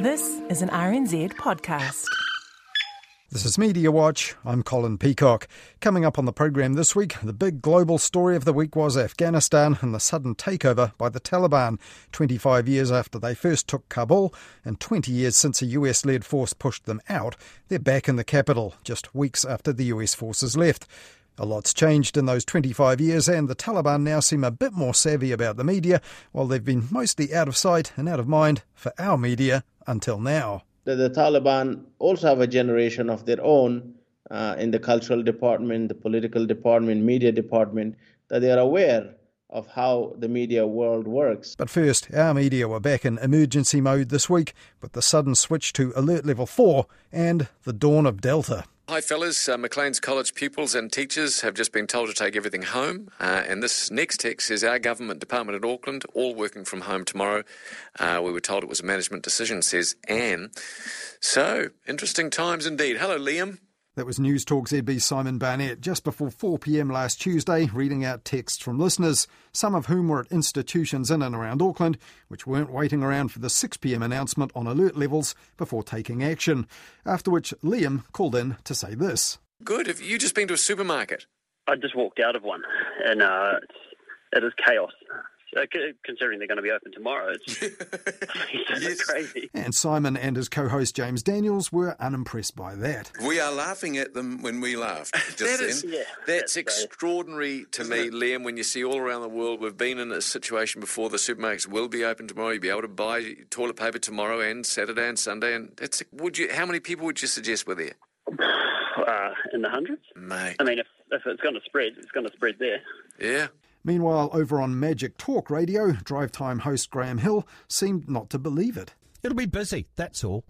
This is an RNZ podcast. This is Media Watch. I'm Colin Peacock. Coming up on the program this week, the big global story of the week was Afghanistan and the sudden takeover by the Taliban. 25 years after they first took Kabul and 20 years since a US led force pushed them out, they're back in the capital just weeks after the US forces left. A lot's changed in those 25 years, and the Taliban now seem a bit more savvy about the media, while they've been mostly out of sight and out of mind for our media until now. The, the Taliban also have a generation of their own uh, in the cultural department, the political department, media department, that they are aware of how the media world works. But first, our media were back in emergency mode this week with the sudden switch to Alert Level 4 and the dawn of Delta. Hi, fellas. Uh, Maclean's College pupils and teachers have just been told to take everything home. Uh, and this next text is our government department at Auckland, all working from home tomorrow. Uh, we were told it was a management decision, says Anne. So, interesting times indeed. Hello, Liam. That was News Talk ZB's Simon Barnett just before 4 pm last Tuesday, reading out texts from listeners, some of whom were at institutions in and around Auckland, which weren't waiting around for the 6 pm announcement on alert levels before taking action. After which Liam called in to say this. Good. Have you just been to a supermarket? I just walked out of one, and uh, it is chaos. So, considering they're going to be open tomorrow, it's, it's yes. crazy. And Simon and his co-host James Daniels were unimpressed by that. We are laughing at them when we laugh. that is, yeah, that's, that's extraordinary to me, it? Liam. When you see all around the world, we've been in a situation before. The supermarkets will be open tomorrow. You'll be able to buy toilet paper tomorrow and Saturday and Sunday. And it's would you? How many people would you suggest were there? Uh, in the hundreds, mate. I mean, if, if it's going to spread, it's going to spread there. Yeah. Meanwhile, over on Magic Talk Radio, Drive Time host Graham Hill seemed not to believe it. It'll be busy, that's all.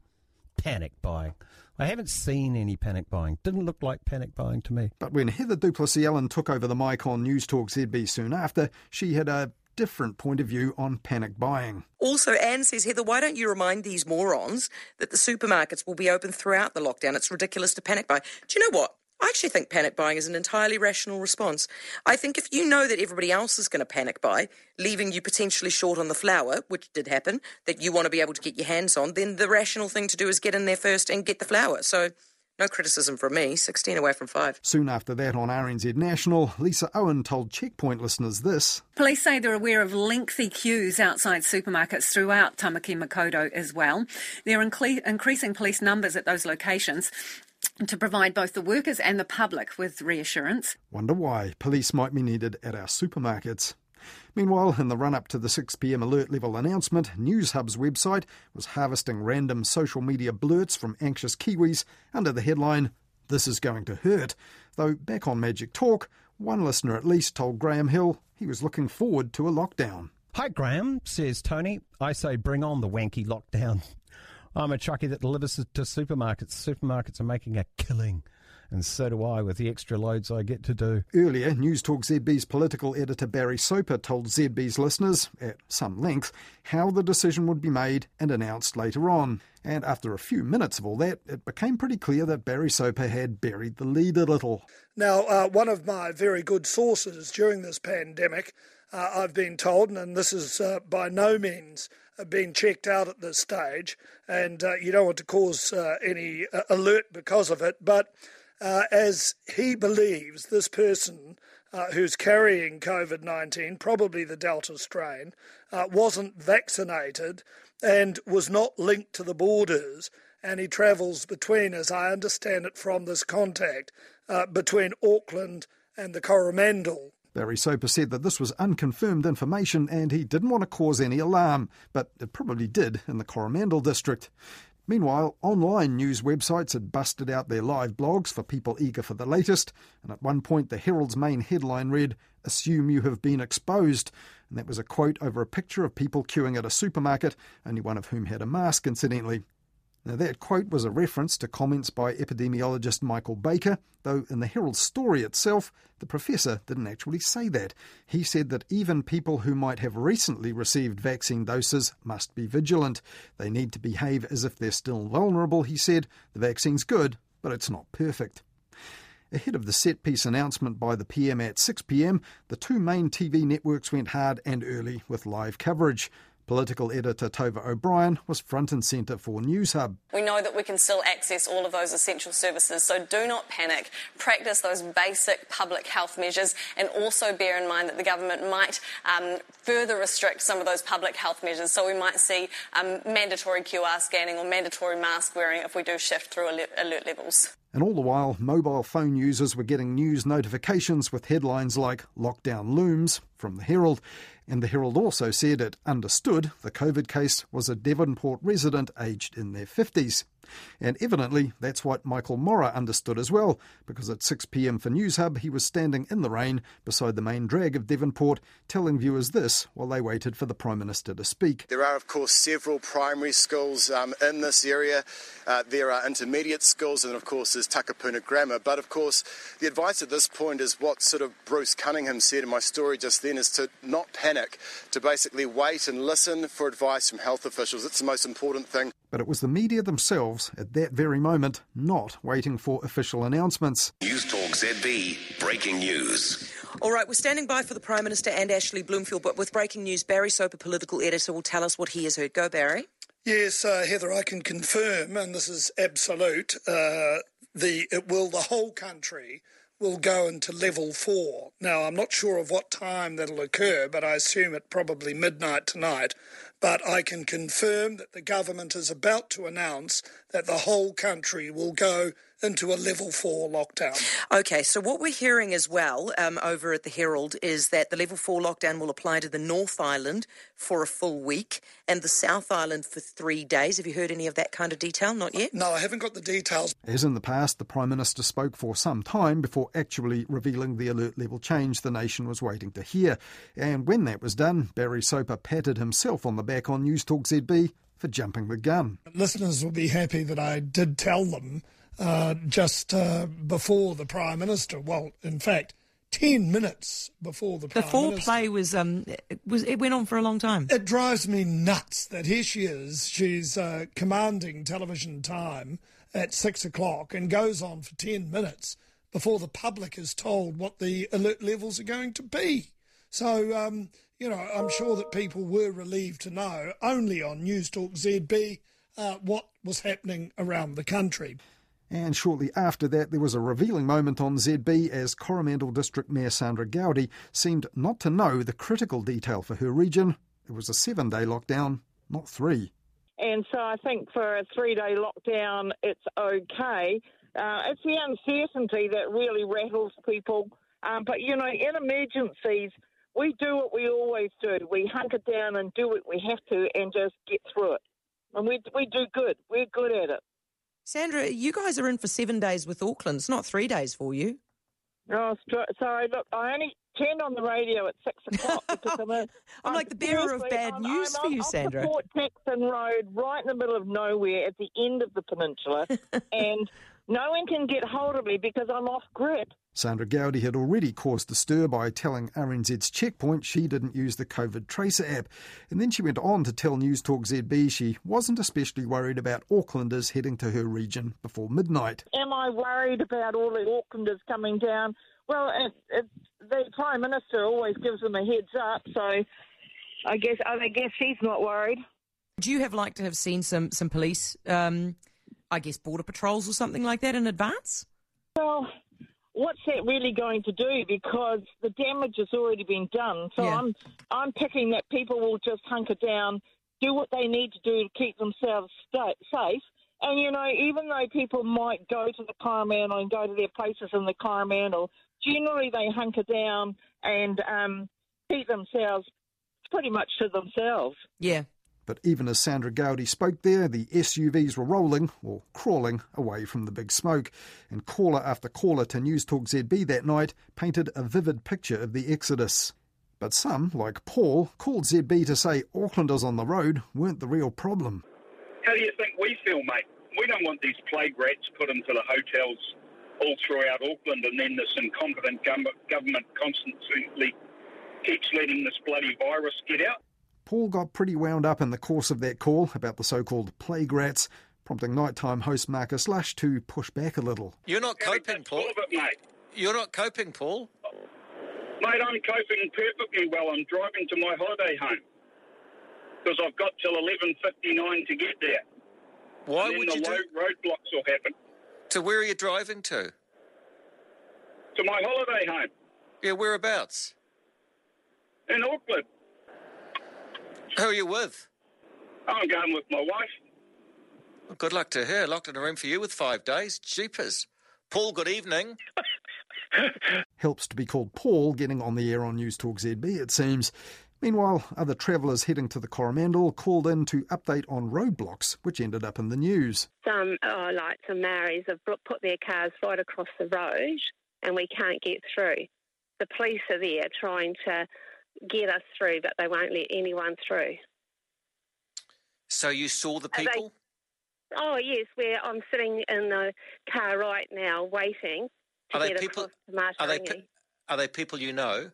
Panic buying. I haven't seen any panic buying. Didn't look like panic buying to me. But when Heather du Plessis-Allen took over the mic on News Talk ZB soon after, she had a different point of view on panic buying. Also, Anne says, Heather, why don't you remind these morons that the supermarkets will be open throughout the lockdown? It's ridiculous to panic buy. Do you know what? I actually think panic buying is an entirely rational response. I think if you know that everybody else is going to panic buy, leaving you potentially short on the flour, which did happen, that you want to be able to get your hands on, then the rational thing to do is get in there first and get the flour. So no criticism from me, 16 away from 5. Soon after that on RNZ National, Lisa Owen told Checkpoint listeners this. Police say they're aware of lengthy queues outside supermarkets throughout Tamaki Makaurau as well. They're incle- increasing police numbers at those locations to provide both the workers and the public with reassurance. Wonder why police might be needed at our supermarkets. Meanwhile, in the run up to the 6pm alert level announcement, Newshub's website was harvesting random social media blurts from anxious Kiwis under the headline, This is going to hurt. Though back on Magic Talk, one listener at least told Graham Hill he was looking forward to a lockdown. Hi, Graham, says Tony. I say bring on the wanky lockdown. I'm a truckie that delivers to supermarkets. Supermarkets are making a killing. And so do I with the extra loads I get to do. Earlier, News Talk ZB's political editor Barry Soper told ZB's listeners, at some length, how the decision would be made and announced later on. And after a few minutes of all that, it became pretty clear that Barry Soper had buried the lead a little. Now, uh, one of my very good sources during this pandemic, uh, I've been told, and this is uh, by no means been checked out at this stage, and uh, you don't want to cause uh, any uh, alert because of it. But uh, as he believes, this person uh, who's carrying COVID 19, probably the Delta strain, uh, wasn't vaccinated and was not linked to the borders. And he travels between, as I understand it from this contact, between Auckland and the Coromandel. Barry Soper said that this was unconfirmed information and he didn't want to cause any alarm, but it probably did in the Coromandel district. Meanwhile, online news websites had busted out their live blogs for people eager for the latest, and at one point the Herald's main headline read, Assume you have been exposed. And that was a quote over a picture of people queuing at a supermarket, only one of whom had a mask, incidentally. Now, that quote was a reference to comments by epidemiologist Michael Baker, though in the Herald story itself, the professor didn't actually say that. He said that even people who might have recently received vaccine doses must be vigilant. They need to behave as if they're still vulnerable, he said. The vaccine's good, but it's not perfect. Ahead of the set piece announcement by the PM at 6pm, the two main TV networks went hard and early with live coverage. Political editor Tova O'Brien was front and centre for Newshub. We know that we can still access all of those essential services, so do not panic. Practice those basic public health measures and also bear in mind that the government might um, further restrict some of those public health measures. So we might see um, mandatory QR scanning or mandatory mask wearing if we do shift through alert levels. And all the while, mobile phone users were getting news notifications with headlines like Lockdown Looms from the Herald. And the Herald also said it understood the COVID case was a Devonport resident aged in their 50s. And evidently, that's what Michael Morrah understood as well, because at 6 pm for Newshub, he was standing in the rain beside the main drag of Devonport, telling viewers this while they waited for the Prime Minister to speak. There are, of course, several primary schools um, in this area. Uh, there are intermediate schools, and of course, there's Takapuna Grammar. But of course, the advice at this point is what sort of Bruce Cunningham said in my story just then is to not panic, to basically wait and listen for advice from health officials. It's the most important thing. But it was the media themselves at that very moment not waiting for official announcements. News Talk ZB, breaking news. All right, we're standing by for the Prime Minister and Ashley Bloomfield, but with breaking news, Barry Soper, political editor, will tell us what he has heard. Go, Barry. Yes, uh, Heather, I can confirm, and this is absolute. Uh, the it will the whole country will go into level four. Now, I'm not sure of what time that'll occur, but I assume at probably midnight tonight. But I can confirm that the government is about to announce that the whole country will go into a level four lockdown. Okay, so what we're hearing as well um, over at the Herald is that the level four lockdown will apply to the North Island for a full week and the South Island for three days. Have you heard any of that kind of detail? Not yet? No, I haven't got the details. As in the past, the Prime Minister spoke for some time before actually revealing the alert level change the nation was waiting to hear. And when that was done, Barry Soper patted himself on the back on News Talk ZB for jumping the gun. Listeners will be happy that I did tell them uh, just uh, before the Prime Minister. Well, in fact, 10 minutes before the Prime The foreplay was, um, was, it went on for a long time. It drives me nuts that here she is, she's uh, commanding television time at six o'clock and goes on for 10 minutes before the public is told what the alert levels are going to be. So, um, you know, I'm sure that people were relieved to know only on News Talk ZB uh, what was happening around the country. And shortly after that, there was a revealing moment on ZB as Coromandel District Mayor Sandra Goudie seemed not to know the critical detail for her region. It was a seven day lockdown, not three. And so I think for a three day lockdown, it's okay. Uh, it's the uncertainty that really rattles people. Um, but, you know, in emergencies, we do what we always do. We hunker down and do what we have to and just get through it. And we, we do good. We're good at it. Sandra, you guys are in for seven days with Auckland. It's not three days for you. Oh, sorry. Look, I only turned on the radio at six o'clock because I'm, a, I'm, I'm like the bearer of bad I'm, news for you, Sandra. Port Jackson Road, right in the middle of nowhere, at the end of the peninsula, and no one can get hold of me because I'm off grid. Sandra Goudie had already caused a stir by telling RNZ's Checkpoint she didn't use the COVID Tracer app. And then she went on to tell News Talk ZB she wasn't especially worried about Aucklanders heading to her region before midnight. Am I worried about all the Aucklanders coming down? Well, it, it, the Prime Minister always gives them a heads up, so I guess I guess he's not worried. Do you have like to have seen some some police, um, I guess border patrols or something like that in advance? Well, what's that really going to do? Because the damage has already been done. So yeah. I'm I'm picking that people will just hunker down, do what they need to do to keep themselves sta- safe. And you know, even though people might go to the Coromandel and go to their places in the Coromandel, generally they hunker down and um, keep themselves pretty much to themselves. Yeah. But even as Sandra Goudie spoke there, the SUVs were rolling, or crawling, away from the big smoke. And caller after caller to News Talk ZB that night painted a vivid picture of the exodus. But some, like Paul, called ZB to say Aucklanders on the road weren't the real problem. How do you think we feel, mate? We don't want these plague rats put into the hotels all throughout Auckland and then this incompetent government constantly keeps letting this bloody virus get out. Paul got pretty wound up in the course of that call about the so called plague rats, prompting nighttime host Marcus Lush to push back a little. You're not coping, Paul. It, mate. You're not coping, Paul. Mate, I'm coping perfectly well. I'm driving to my holiday home. because I've got till 11.59 to get there. Why and then would the you do- road, roadblocks will happen. To where are you driving to? To my holiday home Yeah, whereabouts? in Auckland. Who are you with? I'm going with my wife. Well, good luck to her. Locked in a room for you with five days. Jeepers. Paul, good evening. Helps to be called Paul getting on the air on News Talk ZB, it seems. Meanwhile, other travellers heading to the Coromandel called in to update on roadblocks, which ended up in the news. Some, oh, like some Maoris, have put their cars right across the road and we can't get through. The police are there trying to get us through, but they won't let anyone through. So you saw the Are they- people? Oh, yes, where I'm sitting in the car right now waiting to Are they get people- across to Are they, pe- are they people you know?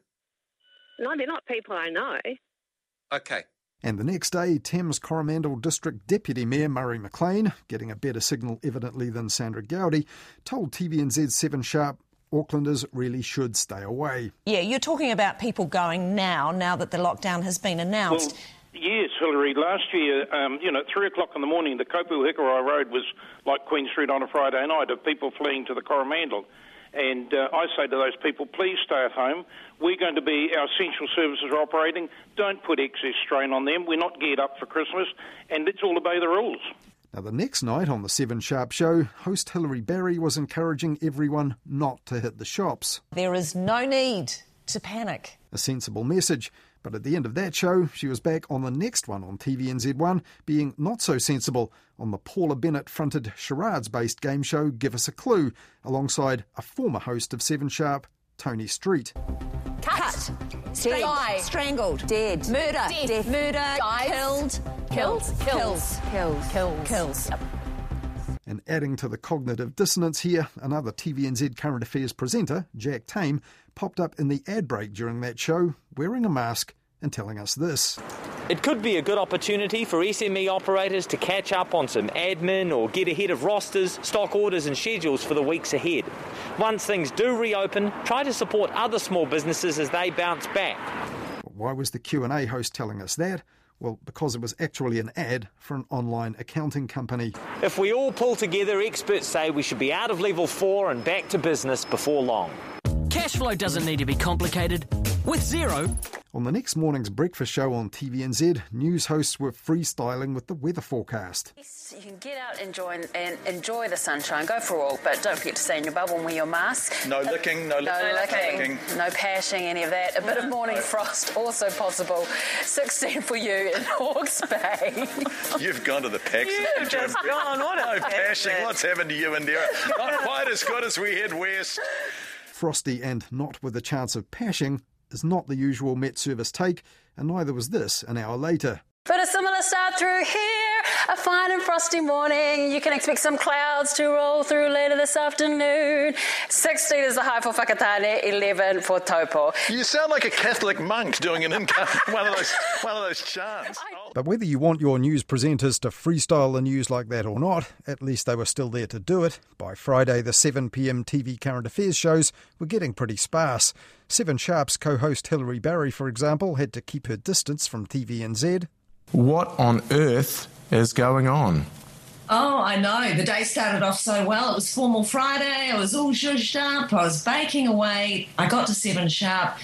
No, they're not people I know. Okay. And the next day, Thames Coromandel District Deputy Mayor Murray McLean, getting a better signal evidently than Sandra Goudie, told TVNZ 7 Sharp Aucklanders really should stay away. Yeah, you're talking about people going now, now that the lockdown has been announced. Well, yes, Hilary. Last year, um, you know, at three o'clock in the morning, the Kopu Hikuai Road was like Queen Street on a Friday night of people fleeing to the Coromandel. And uh, I say to those people, please stay at home. We're going to be, our essential services are operating. Don't put excess strain on them. We're not geared up for Christmas, and let's all obey the rules. Now, the next night on the 7 Sharp show, host Hilary Barry was encouraging everyone not to hit the shops. There is no need to panic. A sensible message. But at the end of that show, she was back on the next one on TVNZ1, being not so sensible on the Paula Bennett fronted charades based game show Give Us a Clue, alongside a former host of 7 Sharp, Toni Street. Cut. Dead. Strangled. Dead. Murder. Death. Murder. Dies. Killed. Kills. Kills. Kills. Kills. Kills. And adding to the cognitive dissonance here, another TVNZ current affairs presenter, Jack Tame, popped up in the ad break during that show wearing a mask and telling us this. It could be a good opportunity for SME operators to catch up on some admin or get ahead of rosters, stock orders, and schedules for the weeks ahead. Once things do reopen, try to support other small businesses as they bounce back. Why was the Q&A host telling us that? Well, because it was actually an ad for an online accounting company. If we all pull together, experts say we should be out of level four and back to business before long. Cash flow doesn't need to be complicated. With Xero, On the next morning's breakfast show on TVNZ, news hosts were freestyling with the weather forecast. You can get out, enjoy and enjoy the sunshine. Go for a walk, but don't forget to stay in your bubble and wear your mask. No licking, no, No licking. licking, no pashing, any of that. A bit of morning frost also possible. 16 for you in Hawke's Bay. You've gone to the packs. You've just gone, what a No pashing. What's happened to you, Indira? Not quite as good as we head west. Frosty and not with a chance of pashing is not the usual Met Service take, and neither was this an hour later. But a similar start through here. A fine and frosty morning. You can expect some clouds to roll through later this afternoon. 16 is the high for Whakatane, 11 for Taupo. You sound like a Catholic monk doing an income, one of those, one of those chants. Oh. But whether you want your news presenters to freestyle the news like that or not, at least they were still there to do it. By Friday, the 7pm TV current affairs shows were getting pretty sparse. Seven Sharp's co host Hilary Barry, for example, had to keep her distance from TVNZ. What on earth is going on? Oh, I know. The day started off so well. It was formal Friday. I was all zhuzhed up. I was baking away. I got to seven sharp,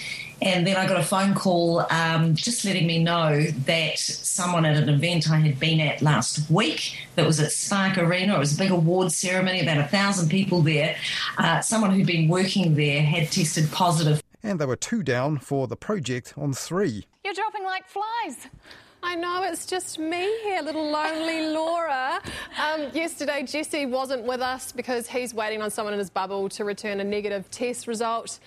and then I got a phone call um, just letting me know that someone at an event I had been at last week that was at Spark Arena. It was a big award ceremony, about a thousand people there. Uh, someone who'd been working there had tested positive. And they were two down for the project on three. You're dropping like flies. I know, it's just me here, little lonely Laura. Um, yesterday, Jesse wasn't with us because he's waiting on someone in his bubble to return a negative test result.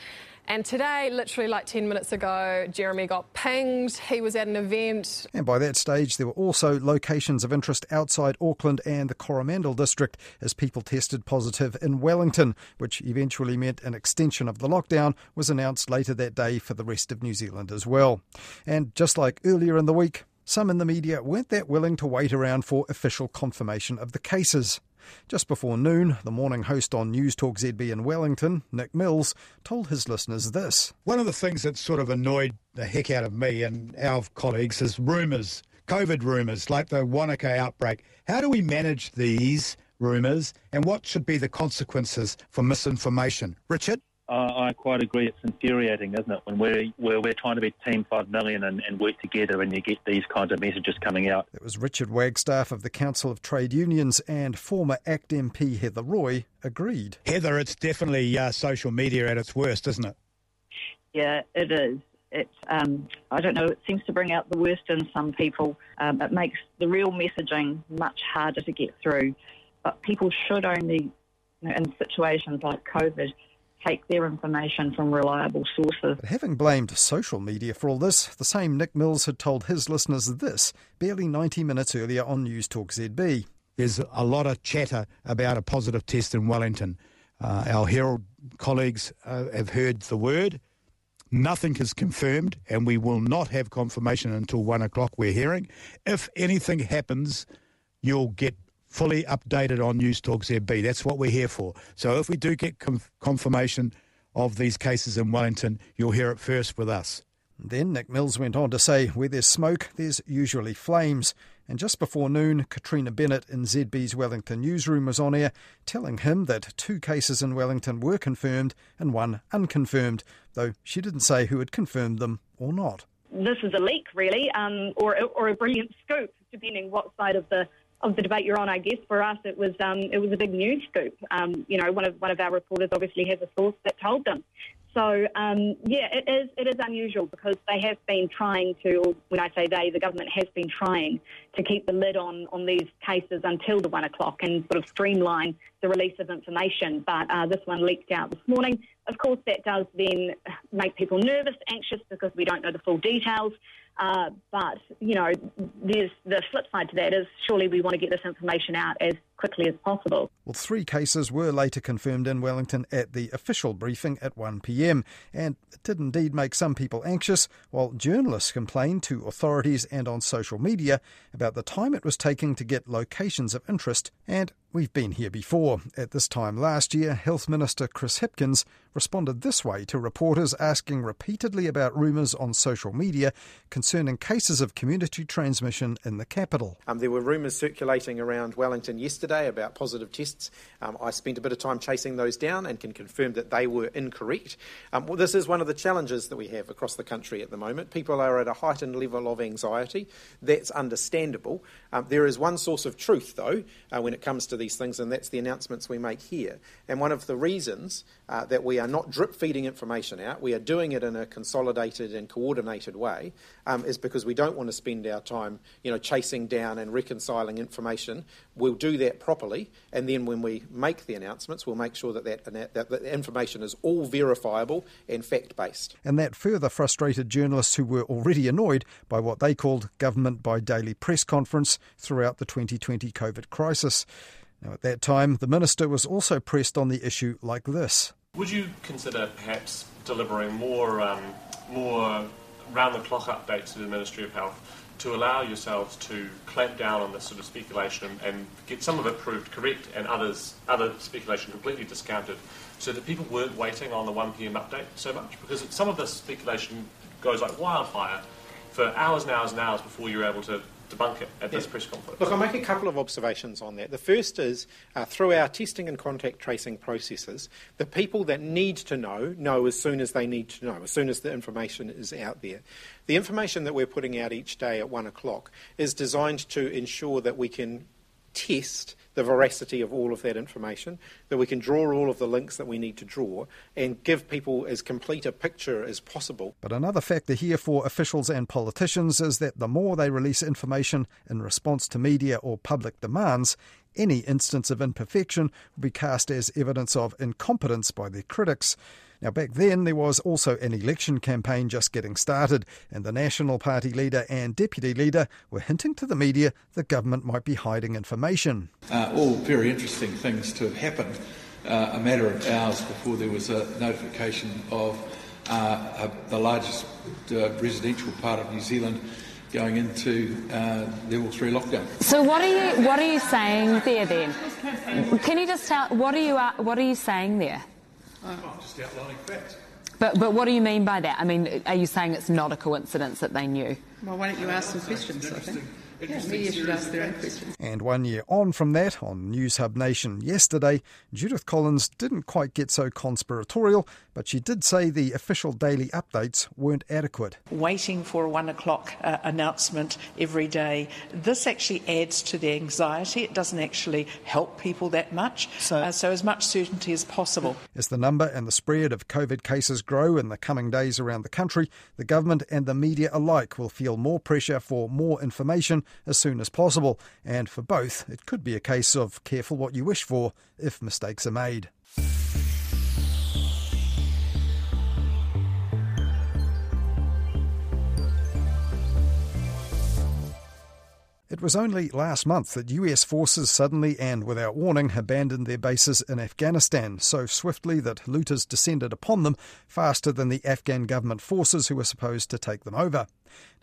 And today, literally like 10 minutes ago, Jeremy got pinged. He was at an event. And by that stage, there were also locations of interest outside Auckland and the Coromandel district as people tested positive in Wellington, which eventually meant an extension of the lockdown was announced later that day for the rest of New Zealand as well. And just like earlier in the week, some in the media weren't that willing to wait around for official confirmation of the cases. Just before noon, the morning host on News Talk ZB in Wellington, Nick Mills, told his listeners this. One of the things that sort of annoyed the heck out of me and our colleagues is rumours COVID rumours like the Wanaka outbreak. How do we manage these rumours and what should be the consequences for misinformation? Richard? Uh, I quite agree. It's infuriating, isn't it, when we're, we're, we're trying to be Team 5 million and, and work together and you get these kinds of messages coming out. It was Richard Wagstaff of the Council of Trade Unions and former ACT MP Heather Roy agreed. Heather, it's definitely uh, social media at its worst, isn't it? Yeah, it is. It, um, I don't know, it seems to bring out the worst in some people. Um, it makes the real messaging much harder to get through. But people should only, you know, in situations like COVID, take their information from reliable sources. But having blamed social media for all this, the same Nick Mills had told his listeners this barely 90 minutes earlier on News Talk ZB. There's a lot of chatter about a positive test in Wellington. Uh, our Herald colleagues uh, have heard the word. Nothing is confirmed, and we will not have confirmation until one o'clock, we're hearing. If anything happens, you'll get fully updated on News Talk ZB. That's what we're here for. So if we do get confirmation of these cases in Wellington, you'll hear it first with us. Then Nick Mills went on to say, where there's smoke, there's usually flames. And just before noon, Katrina Bennett in ZB's Wellington newsroom was on air, telling him that two cases in Wellington were confirmed and one unconfirmed, though she didn't say who had confirmed them or not. This is a leak, really, um, or, or a brilliant scoop, depending what side of the of the debate you're on, I guess for us it was um, it was a big news scoop. Um, you know, one of one of our reporters obviously has a source that told them. So um, yeah, it is it is unusual because they have been trying to. When I say they, the government has been trying to keep the lid on on these cases until the one o'clock and sort of streamline the release of information. But uh, this one leaked out this morning. Of course, that does then make people nervous, anxious because we don't know the full details. Uh, but, you know, there's the flip side to that is surely we want to get this information out as quickly as possible. Well, three cases were later confirmed in Wellington at the official briefing at 1pm, and it did indeed make some people anxious, while journalists complained to authorities and on social media about the time it was taking to get locations of interest and We've been here before. At this time last year, Health Minister Chris Hipkins responded this way to reporters asking repeatedly about rumours on social media concerning cases of community transmission in the capital. Um, there were rumours circulating around Wellington yesterday about positive tests. Um, I spent a bit of time chasing those down and can confirm that they were incorrect. Um, well, this is one of the challenges that we have across the country at the moment. People are at a heightened level of anxiety. That's understandable. Um, there is one source of truth, though, uh, when it comes to these things, and that's the announcements we make here. And one of the reasons that we are not drip feeding information out, we are doing it in a consolidated and coordinated way, um, is because we don't want to spend our time, you know, chasing down and reconciling information. We'll do that properly, and then when we make the announcements, we'll make sure that that, that the information is all verifiable and fact based. And that further frustrated journalists who were already annoyed by what they called government by daily press conference throughout the 2020 COVID crisis. Now, at that time, the minister was also pressed on the issue like this. Would you consider perhaps delivering more, um, more round the clock updates to the Ministry of Health to allow yourselves to clamp down on this sort of speculation and, get some of it proved correct and others other speculation completely discounted so that people weren't waiting on the 1 p.m. update so much? Because some of this speculation goes like wildfire for hours and hours and hours before you're able to debunk it at this press conference? Look, I'll make a couple of observations on that. The first is uh, through our testing and contact tracing processes, the people that need to know know as soon as they need to know, as soon as the information is out there. The information that we're putting out each day at one o'clock is designed to ensure that we can test the veracity of all of that information, that we can draw all of the links that we need to draw and give people as complete a picture as possible. But another factor here for officials and politicians is that the more they release information in response to media or public demands, any instance of imperfection will be cast as evidence of incompetence by their critics. Now, back then, there was also an election campaign just getting started, and the National Party leader and deputy leader were hinting to the media the government might be hiding information. Uh, all very interesting things to have happened uh, a matter of hours before there was a notification of uh, uh the largest uh, residential part of New Zealand going into uh, level three lockdown. So what are you what are you saying there then? Can you just tell what are you what are you saying there? I'm just outlining facts. But, but what do you mean by that? I mean, are you saying it's not a coincidence that they knew? Well, why don't you ask some questions, I think? Yeah, media should ask their own questions. And one year on from that, on Newshub Nation yesterday, Judith Collins didn't quite get so conspiratorial, but she did say the official daily updates weren't adequate. Waiting for a one o'clock uh, announcement every day, this actually adds to the anxiety. It doesn't actually help people that much. So, uh, so as much certainty as possible. As the number and the spread of COVID cases grow in the coming days around the country, the government and the media alike will feel more pressure for more information as soon as possible. And for both, it could be a case of careful what you wish for if mistakes are made. It was only last month that US forces suddenly and without warning abandoned their bases in Afghanistan so swiftly that looters descended upon them faster than the Afghan government forces who were supposed to take them over.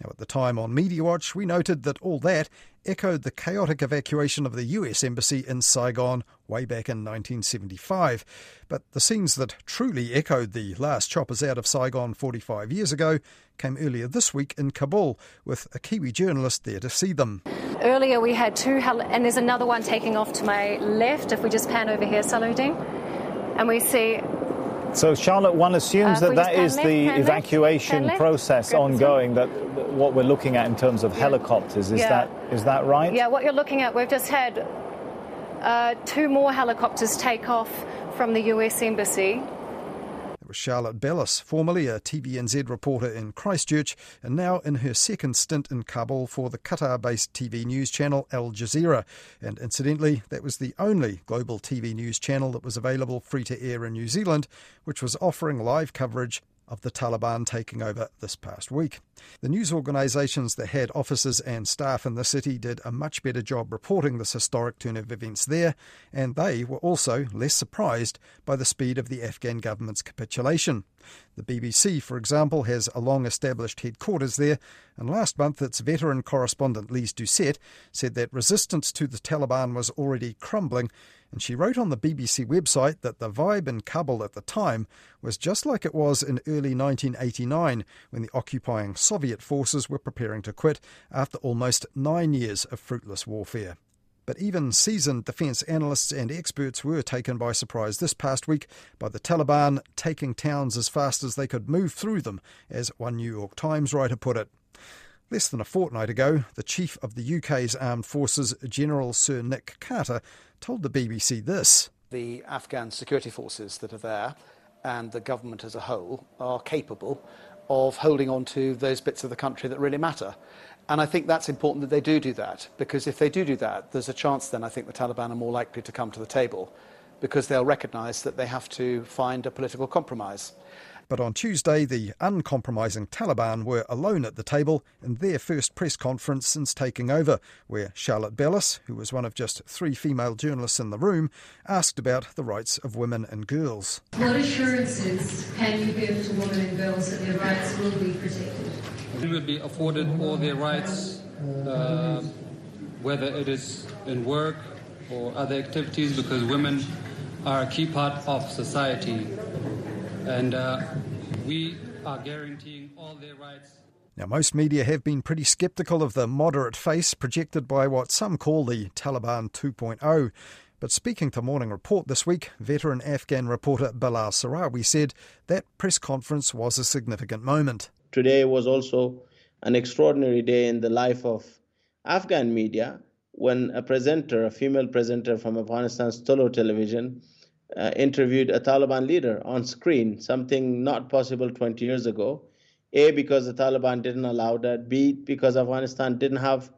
Now, at the time on Media Watch, we noted that all that echoed the chaotic evacuation of the US Embassy in Saigon way back in 1975. But the scenes that truly echoed the last choppers out of Saigon 45 years ago came earlier this week in Kabul, with a Kiwi journalist there to see them. Earlier, we had two, and there's another one taking off to my left if we just pan over here, Saludin. And we see so, Charlotte, one assumes uh, that that is left, the evacuation left, process ongoing. That what we're looking at in terms of yeah. helicopters is yeah. that is that right? Yeah, what you're looking at, we've just had uh, two more helicopters take off from the U.S. embassy was Charlotte Bellis, formerly a TVNZ reporter in Christchurch and now in her second stint in Kabul for the Qatar based TV news channel Al Jazeera. And incidentally, that was the only global TV news channel that was available free to air in New Zealand, which was offering live coverage of the Taliban taking over this past week. The news organisations that had offices and staff in the city did a much better job reporting this historic turn of events there, and they were also less surprised by the speed of the Afghan government's capitulation. The BBC, for example, has a long established headquarters there, and last month its veteran correspondent Lyse Doucet said that resistance to the Taliban was already crumbling, and she wrote on the BBC website that the vibe in Kabul at the time was just like it was in early 1989 when the occupying Soviet forces were preparing to quit after almost nine years of fruitless warfare. But even seasoned defence analysts and experts were taken by surprise this past week by the Taliban taking towns as fast as they could move through them, as one New York Times writer put it. Less than a fortnight ago, the chief of the UK's armed forces, General Sir Nick Carter, told the BBC this. The Afghan security forces that are there and the government as a whole are capable of holding on to those bits of the country that really matter. And I think that's important that they do do that, because if they do do that, there's a chance then I think the Taliban are more likely to come to the table, because they'll recognise that they have to find a political compromise. But on Tuesday, the uncompromising Taliban were alone at the table in their first press conference since taking over, where Charlotte Bellis, who was one of just three female journalists in the room, asked about the rights of women and girls. What assurances can you give to women and girls that their rights will be protected? They will be afforded all their rights, uh, whether it is in work or other activities, because women are a key part of society and uh, we are guaranteeing all their rights. Now, most media have been pretty sceptical of the moderate face projected by what some call the Taliban 2.0. But speaking to Morning Report this week, veteran Afghan reporter Bilal Sarwary said that press conference was a significant moment. Today was also an extraordinary day in the life of Afghan media when a presenter, a female presenter from Afghanistan's Tolo television, uh, interviewed a Taliban leader on screen, something not possible 20 years ago. A, because the Taliban didn't allow that. B, because Afghanistan didn't have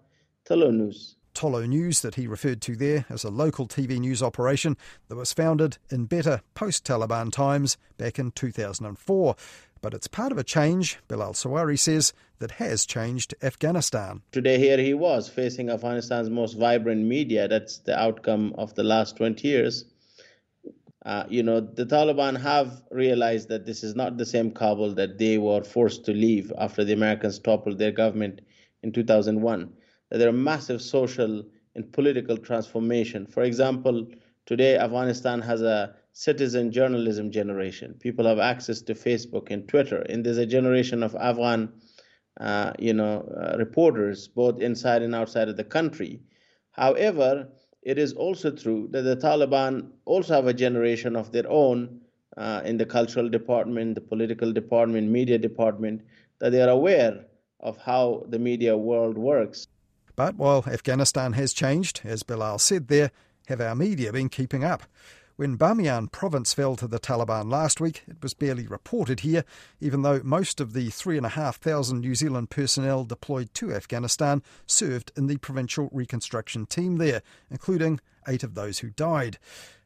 Tolo News. Tolo News, that he referred to there as a local TV news operation that was founded in better post Taliban times back in 2004. But it's part of a change, Bilal Sarwary says, that has changed Afghanistan. Today, here he was facing Afghanistan's most vibrant media. That's the outcome of the last 20 years. Uh, you know, the Taliban have realized that this is not the same Kabul that they were forced to leave after the Americans toppled their government in 2001. That there are massive social and political transformation. For example, today Afghanistan has a citizen journalism generation. People have access to Facebook and Twitter, and there's a generation of Afghan, uh, you know, uh, reporters both inside and outside of the country. However, it is also true that the Taliban also have a generation of their own uh, in the cultural department, the political department, media department, that they are aware of how the media world works. But while Afghanistan has changed, as Bilal said there, have our media been keeping up? When Bamiyan province fell to the Taliban last week, it was barely reported here, even though most of the 3,500 New Zealand personnel deployed to Afghanistan served in the provincial reconstruction team there, including eight of those who died.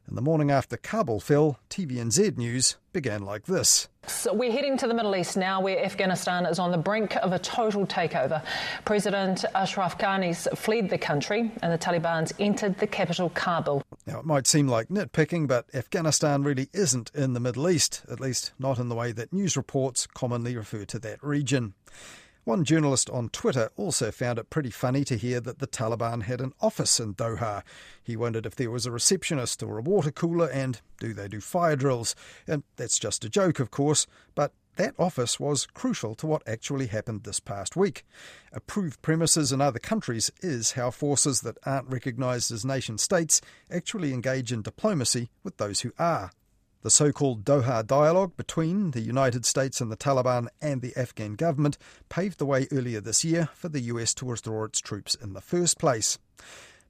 In the morning after Kabul fell, TVNZ News began like this. So we're heading to the Middle East now, where Afghanistan is on the brink of a total takeover. President Ashraf Ghani's fled the country, and the Taliban's entered the capital, Kabul. Now, it might seem like nitpicking, but Afghanistan really isn't in the Middle East, at least not in the way that news reports commonly refer to that region. One journalist on Twitter also found it pretty funny to hear that the Taliban had an office in Doha. He wondered if there was a receptionist or a water cooler and do they do fire drills? And that's just a joke, of course, but that office was crucial to what actually happened this past week. Approved premises in other countries is how forces that aren't recognised as nation states actually engage in diplomacy with those who are. The so called Doha dialogue between the United States and the Taliban and the Afghan government paved the way earlier this year for the US to withdraw its troops in the first place.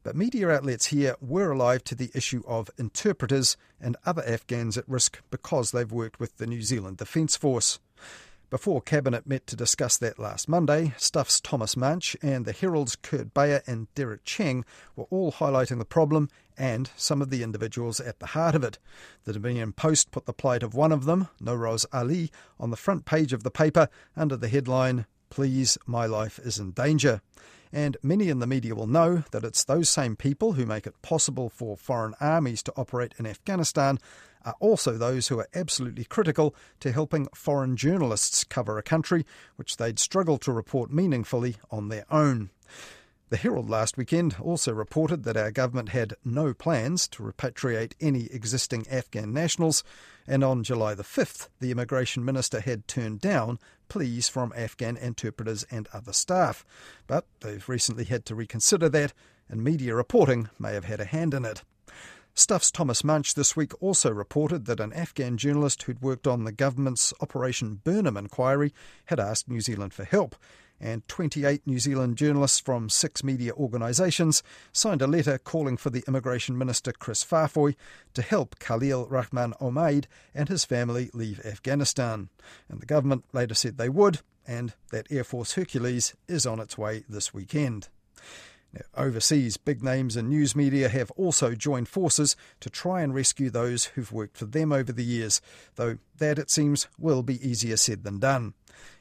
But media outlets here were alive to the issue of interpreters and other Afghans at risk because they've worked with the New Zealand Defence Force. Before Cabinet met to discuss that last Monday, Stuff's Thomas Manch and the Herald's Kurt Bayer and Derek Cheng were all highlighting the problem and some of the individuals at the heart of it. The Dominion Post put the plight of one of them, Noraz Ali, on the front page of the paper under the headline, Please, My Life is in Danger. And many in the media will know that it's those same people who make it possible for foreign armies to operate in Afghanistan are also those who are absolutely critical to helping foreign journalists cover a country which they'd struggle to report meaningfully on their own. The Herald last weekend also reported that our government had no plans to repatriate any existing Afghan nationals, and on July the 5th, the Immigration Minister had turned down pleas from Afghan interpreters and other staff. But they've recently had to reconsider that, and media reporting may have had a hand in it. Stuff's Thomas Manch this week also reported that an Afghan journalist who'd worked on the government's Operation Burnham inquiry had asked New Zealand for help, and 28 New Zealand journalists from six media organisations signed a letter calling for the Immigration Minister Chris Faafoi to help Khalil Rahman Omaid and his family leave Afghanistan. And the government later said they would, and that Air Force Hercules is on its way this weekend. Now, overseas, big names in news media have also joined forces to try and rescue those who've worked for them over the years, though that, it seems, will be easier said than done.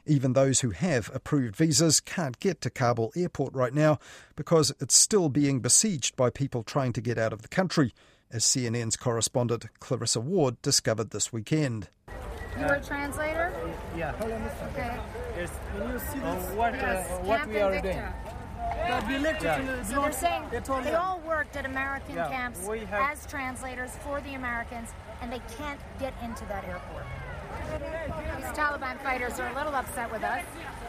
Even those who have approved visas can't get to Kabul airport right now because it's still being besieged by people trying to get out of the country, as CNN's correspondent Clarissa Ward discovered this weekend. You are a translator? Yeah. Okay. Yes. Can you see this? what, uh, what we are doing? Yeah. So they're saying they all worked at American yeah, camps as translators for the Americans, and they can't get into that airport. These Taliban fighters are a little upset with us.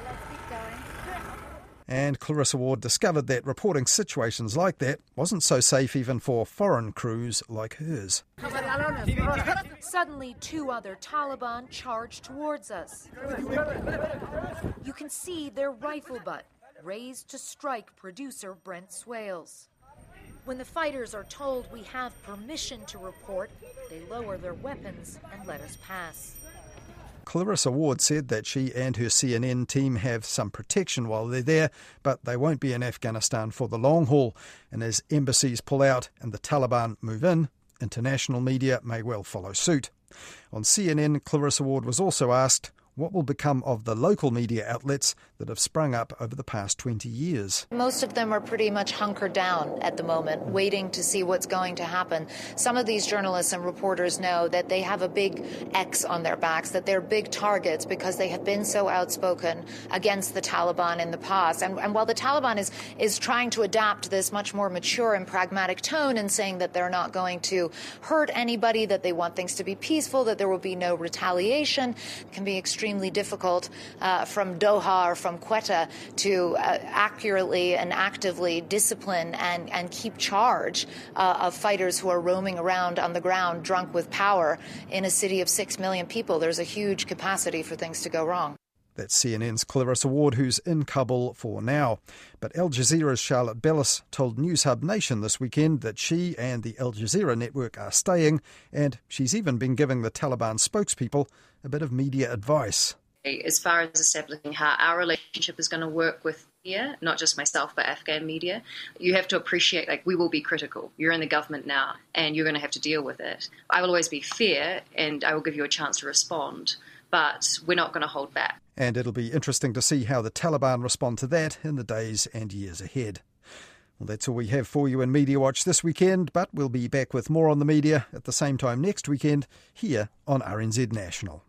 Let's keep going. And Clarissa Ward discovered that reporting situations like that wasn't so safe even for foreign crews like hers. Suddenly, two other Taliban charge towards us. You can see their rifle butt raised to strike producer Brent Swails. When the fighters are told we have permission to report, they lower their weapons and let us pass. Clarissa Ward said that she and her CNN team have some protection while they're there, but they won't be in Afghanistan for the long haul. And as embassies pull out and the Taliban move in, international media may well follow suit. On CNN, Clarissa Ward was also asked what will become of the local media outlets that have sprung up over the past 20 years. Most of them are pretty much hunkered down at the moment, waiting to see what's going to happen. Some of these journalists and reporters know that they have a big X on their backs, that they're big targets because they have been so outspoken against the Taliban in the past. And, and while the Taliban is, is trying to adapt this much more mature and pragmatic tone and saying that they're not going to hurt anybody, that they want things to be peaceful, that there will be no retaliation, can be extremely difficult uh, from Doha or from Quetta to uh, accurately and actively discipline and, and keep charge uh, of fighters who are roaming around on the ground drunk with power in a city of six million people. There's a huge capacity for things to go wrong. That's CNN's Clarissa Ward, who's in Kabul for now. But Al Jazeera's Charlotte Bellis told Newshub Nation this weekend that she and the Al Jazeera network are staying, and she's even been giving the Taliban spokespeople a bit of media advice. As far as establishing how our relationship is going to work with media, not just myself, but Afghan media, you have to appreciate, like, we will be critical. You're in the government now, and you're going to have to deal with it. I will always be fair, and I will give you a chance to respond, but we're not going to hold back. And it'll be interesting to see how the Taliban respond to that in the days and years ahead. Well, that's all we have for you in Media Watch this weekend, but we'll be back with more on the media at the same time next weekend here on RNZ National.